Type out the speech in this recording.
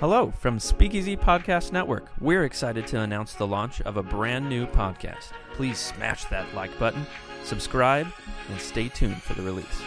Hello from Speakeasy Podcast Network. We're excited to announce the launch of a brand new podcast. Please smash that like button, subscribe, and stay tuned for the release.